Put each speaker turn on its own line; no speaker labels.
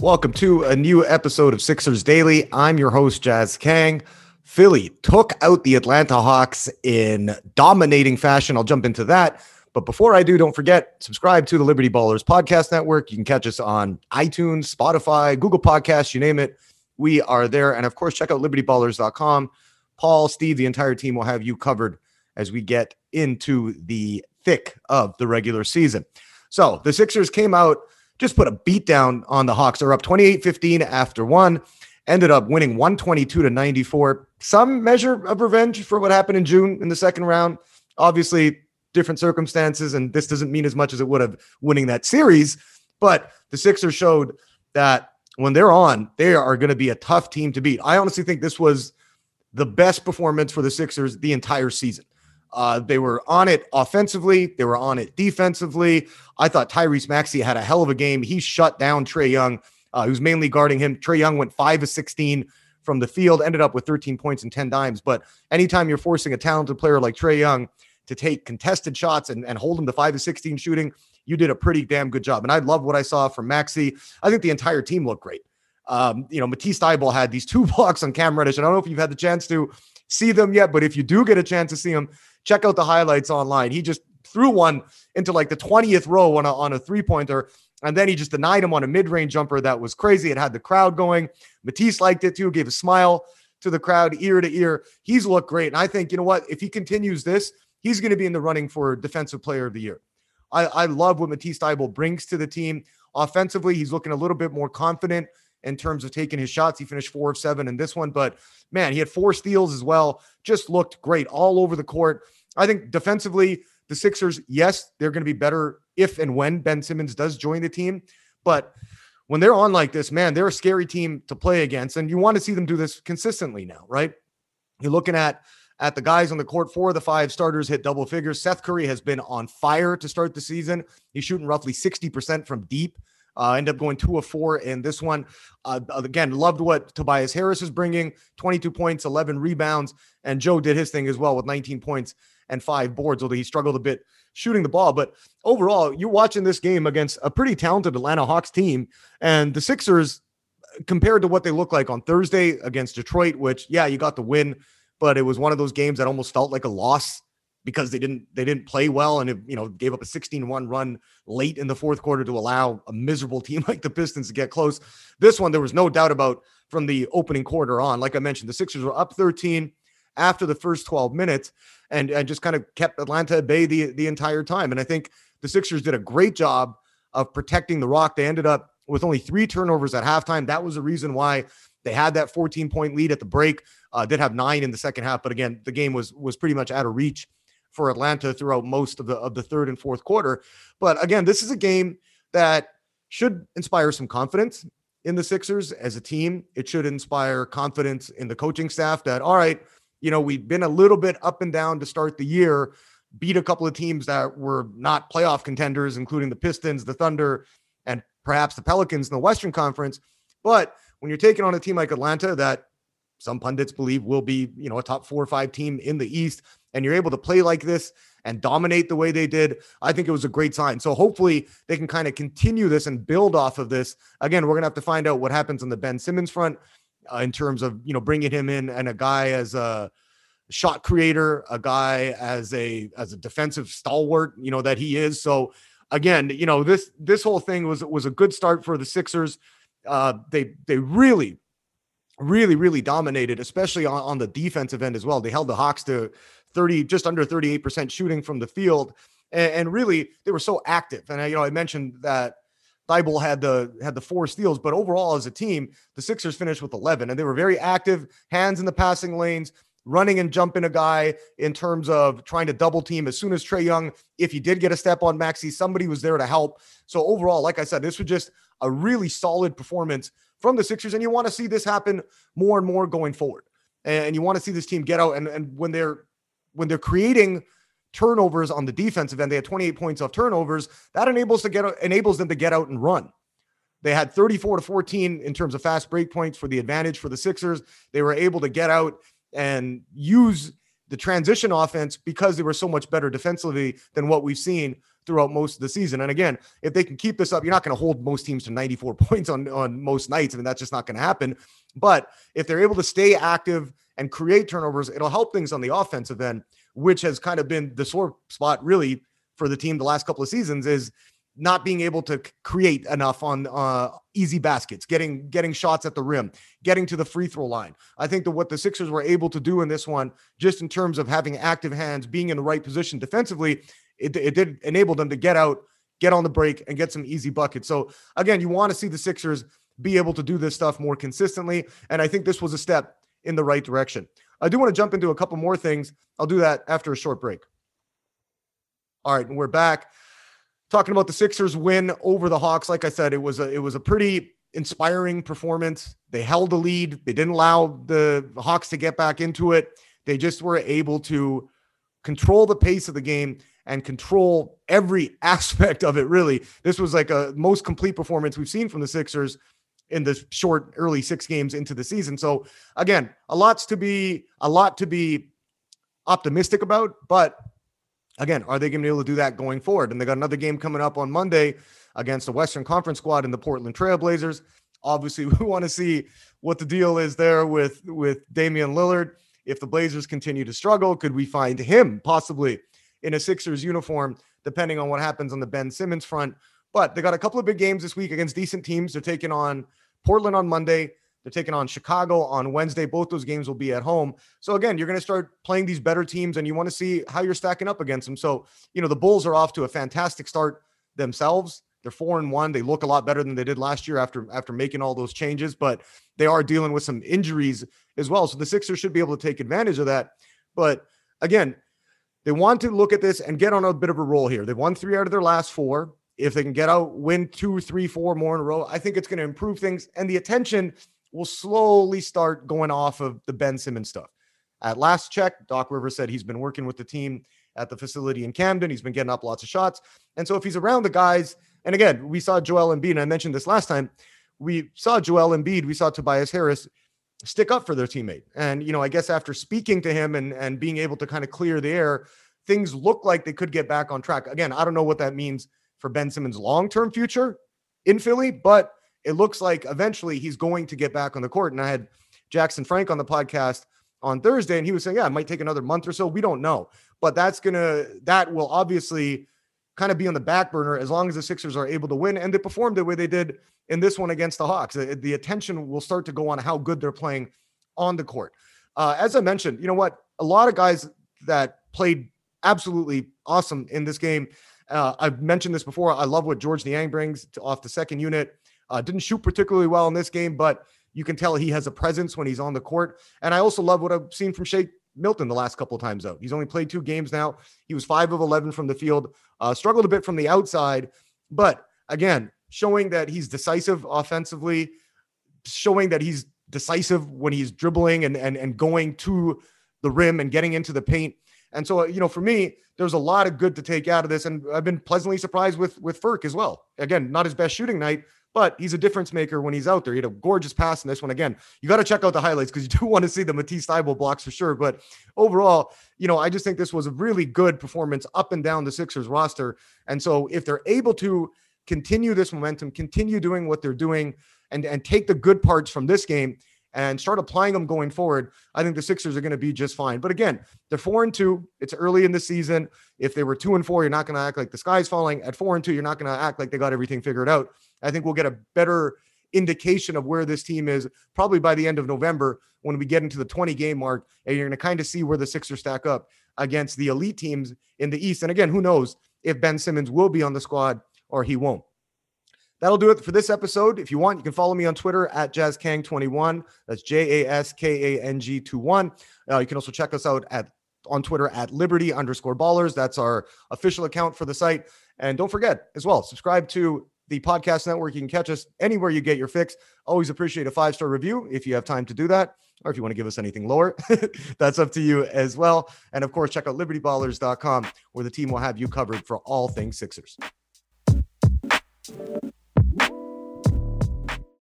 Welcome to a new episode of Sixers Daily. I'm your host, Jas Kang. Philly took out the Atlanta Hawks in dominating fashion. I'll jump into that. But before I do, don't forget, subscribe to the Liberty Ballers Podcast Network. You can catch us on iTunes, Spotify, Google Podcasts, you name it. We are there. And of course, check out libertyballers.com. Paul, Steve, the entire team will have you covered as we get into the thick of the regular season. So the Sixers came out just put a beat down on the Hawks. They're up 28 15 after one, ended up winning 122 to 94. Some measure of revenge for what happened in June in the second round. Obviously, different circumstances, and this doesn't mean as much as it would have winning that series. But the Sixers showed that when they're on, they are going to be a tough team to beat. I honestly think this was the best performance for the Sixers the entire season. Uh, they were on it offensively. They were on it defensively. I thought Tyrese Maxey had a hell of a game. He shut down Trae Young, uh, who's mainly guarding him. Trae Young went five of 16 from the field, ended up with 13 points and 10 dimes. But anytime you're forcing a talented player like Trae Young to take contested shots and, and hold him to five of 16 shooting, you did a pretty damn good job. And I love what I saw from Maxey. I think the entire team looked great. Um, you know, Matisse Thybulle had these two blocks on Cam Reddish. I don't know if you've had the chance to see them yet, but if you do get a chance to see them, check out the highlights online. He just threw one into like the 20th row on a, on a three pointer. And then he just denied him on a mid range jumper that was crazy. It had the crowd going. Matisse liked it too, gave a smile to the crowd ear to ear. He's looked great. And I think, you know what? If he continues this, he's going to be in the running for Defensive Player of the Year. I, I love what Matisse Thybulle brings to the team. Offensively, he's looking a little bit more confident in terms of taking his shots. He finished four of seven in this one, but man, he had four steals as well. Just looked great all over the court. I think defensively, the Sixers, yes, they're going to be better if and when Ben Simmons does join the team. But when they're on like this, man, they're a scary team to play against. And you want to see them do this consistently now, right? You're looking at at the guys on the court. Four of the five starters hit double figures. Seth Curry has been on fire to start the season. He's shooting roughly 60% from deep. Uh, end up going two of four in this one. Uh, again, loved what Tobias Harris is bringing 22 points, 11 rebounds. And Joe did his thing as well with 19 points and five boards, although he struggled a bit shooting the ball. But overall, you're watching this game against a pretty talented Atlanta Hawks team. And the Sixers, compared to what they look like on Thursday against Detroit, which, yeah, you got the win, but it was one of those games that almost felt like a loss because they didn't they didn't play well and it, you know gave up a 16-1 run late in the fourth quarter to allow a miserable team like the Pistons to get close. This one there was no doubt about from the opening quarter on. Like I mentioned, the Sixers were up 13 after the first 12 minutes and, and just kind of kept Atlanta at bay the, the entire time. And I think the Sixers did a great job of protecting the rock. They ended up with only three turnovers at halftime. That was the reason why they had that 14 point lead at the break. Uh, did have nine in the second half, but again, the game was was pretty much out of reach for Atlanta throughout most of the of the third and fourth quarter. But again, this is a game that should inspire some confidence in the Sixers as a team. It should inspire confidence in the coaching staff that all right, you know, we've been a little bit up and down to start the year, beat a couple of teams that were not playoff contenders, including the Pistons, the Thunder, and perhaps the Pelicans in the Western Conference. But when you're taking on a team like Atlanta that some pundits believe will be, you know, a top four or five team in the East, and you're able to play like this and dominate the way they did, I think it was a great sign. So hopefully they can kind of continue this and build off of this. Again, we're to have to find out what happens on the Ben Simmons front uh, in terms of you know bringing him in and a guy as a shot creator, a guy as a as a defensive stalwart, you know that he is. So again, you know this this whole thing was was a good start for the Sixers. Uh, they they really really really dominated especially on, on the defensive end as well. They held the hawks to 30 just under 38% shooting from the field. And, and really they were so active. And I, you know i mentioned that Thybulle had the had the four steals, but overall as a team, the Sixers finished with 11, and they were very active, hands in the passing lanes, running and jumping a guy in terms of trying to double team as soon as Trae Young, if he did get a step on Maxey, somebody was there to help. So overall, like I said, this was just a really solid performance from the Sixers, and you want to see this happen more and more going forward. And you want to see this team get out and, and when they're when they're creating turnovers on the defensive end. They had 28 points off turnovers. That enables to get enables them to get out and run. They had 34 to 14 in terms of fast break points for the advantage for the Sixers. They were able to get out and use the transition offense because they were so much better defensively than what we've seen throughout most of the season. And again, if they can keep this up, you're not going to hold most teams to 94 points on, on most nights. I mean, that's just not going to happen. But if they're able to stay active and create turnovers, it'll help things on the offensive end, which has kind of been the sore spot really for the team the last couple of seasons is not being able to create enough on uh, easy baskets, getting getting shots at the rim, getting to the free throw line. I think that what the Sixers were able to do in this one, just in terms of having active hands, being in the right position defensively, it, it did enable them to get out, get on the break, and get some easy buckets. So again, you want to see the Sixers be able to do this stuff more consistently, and I think this was a step in the right direction. I do want to jump into a couple more things. I'll do that after a short break. All right, and we're back talking about the Sixers win over the Hawks. Like I said, it was a it was a pretty inspiring performance. They held the lead. They didn't allow the Hawks to get back into it. They just were able to control the pace of the game and control every aspect of it. Really, this was like a most complete performance we've seen from the Sixers in the short early six games into the season. So again, a lot's to be a lot to be optimistic about, but again, are they going to be able to do that going forward? And they got another game coming up on Monday against the Western Conference squad in the Portland Trailblazers. Obviously, we want to see what the deal is there with with Damian Lillard. If the Blazers continue to struggle, could we find him possibly in a Sixers uniform, depending on what happens on the Ben Simmons front? But they got a couple of big games this week against decent teams. They're taking on Portland on Monday. They're taking on Chicago on Wednesday. Both those games will be at home. So again, you're going to start playing these better teams and you want to see how you're stacking up against them. So, you know, the Bulls are off to a fantastic start themselves. They're 4 and 1. They look a lot better than they did last year after after making all those changes, but they are dealing with some injuries as well. So the Sixers should be able to take advantage of that. But again, they want to look at this and get on a bit of a roll here. They've won 3 out of their last 4 if they can get out, win two, three, four more in a row, I think it's going to improve things. And the attention will slowly start going off of the Ben Simmons stuff. At last check, Doc Rivers said he's been working with the team at the facility in Camden. He's been getting up lots of shots. And so if he's around the guys, and again, we saw Joel Embiid, and I mentioned this last time, we saw Joel Embiid, we saw Tobias Harris stick up for their teammate. And, you know, I guess after speaking to him and, and being able to kind of clear the air, things look like they could get back on track. Again, I don't know what that means for Ben Simmons' long term future in Philly, but it looks like eventually he's going to get back on the court. And I had Jackson Frank on the podcast on Thursday, and he was saying, Yeah, it might take another month or so. We don't know. But that's gonna that will obviously kind of be on the back burner as long as the Sixers are able to win and they performed the way they did in this one against the Hawks. The attention will start to go on how good they're playing on the court. Uh, as I mentioned, you know what? A lot of guys that played absolutely awesome in this game uh, I've mentioned this before. I love what George Niang brings to, off the second unit. Uh, didn't shoot particularly well in this game, but you can tell he has a presence when he's on the court. And I also love what I've seen from Shake Milton the last couple of times out. He's only played two games now. He was five of 11 from the field, uh, struggled a bit from the outside, but again, showing that he's decisive offensively, showing that he's decisive when he's dribbling and, and, and going to the rim and getting into the paint. And so, you know, for me, there's a lot of good to take out of this. And I've been pleasantly surprised with with Furk as well. Again, not his best shooting night, but he's a difference maker when he's out there. He had a gorgeous pass in this one. Again, you got to check out the highlights because you do want to see the Matisse Thybulle blocks for sure. But overall, you know, I just think this was a really good performance up and down the Sixers roster. And so if they're able to continue this momentum, continue doing what they're doing, and and take the good parts from this game and start applying them going forward, I think the Sixers are going to be just fine. But again, they're four and two. It's early in the season. If they were two and four, you're not going to act like the sky's falling. At four and two, you're not going to act like they got everything figured out. I think we'll get a better indication of where this team is probably by the end of November when we get into the 20 game mark. And you're going to kind of see where the Sixers stack up against the elite teams in the East. And again, who knows if Ben Simmons will be on the squad or he won't. That'll do it for this episode. If you want, you can follow me on Twitter at JasKang21. That's J A S K A N G 21. Uh, you can also check us out at on Twitter at Liberty underscore ballers. That's our official account for the site. And don't forget as well, subscribe to the podcast network. You can catch us anywhere you get your fix. Always appreciate a five star review if you have time to do that, or if you want to give us anything lower, that's up to you as well. And of course, check out libertyballers.com where the team will have you covered for all things Sixers.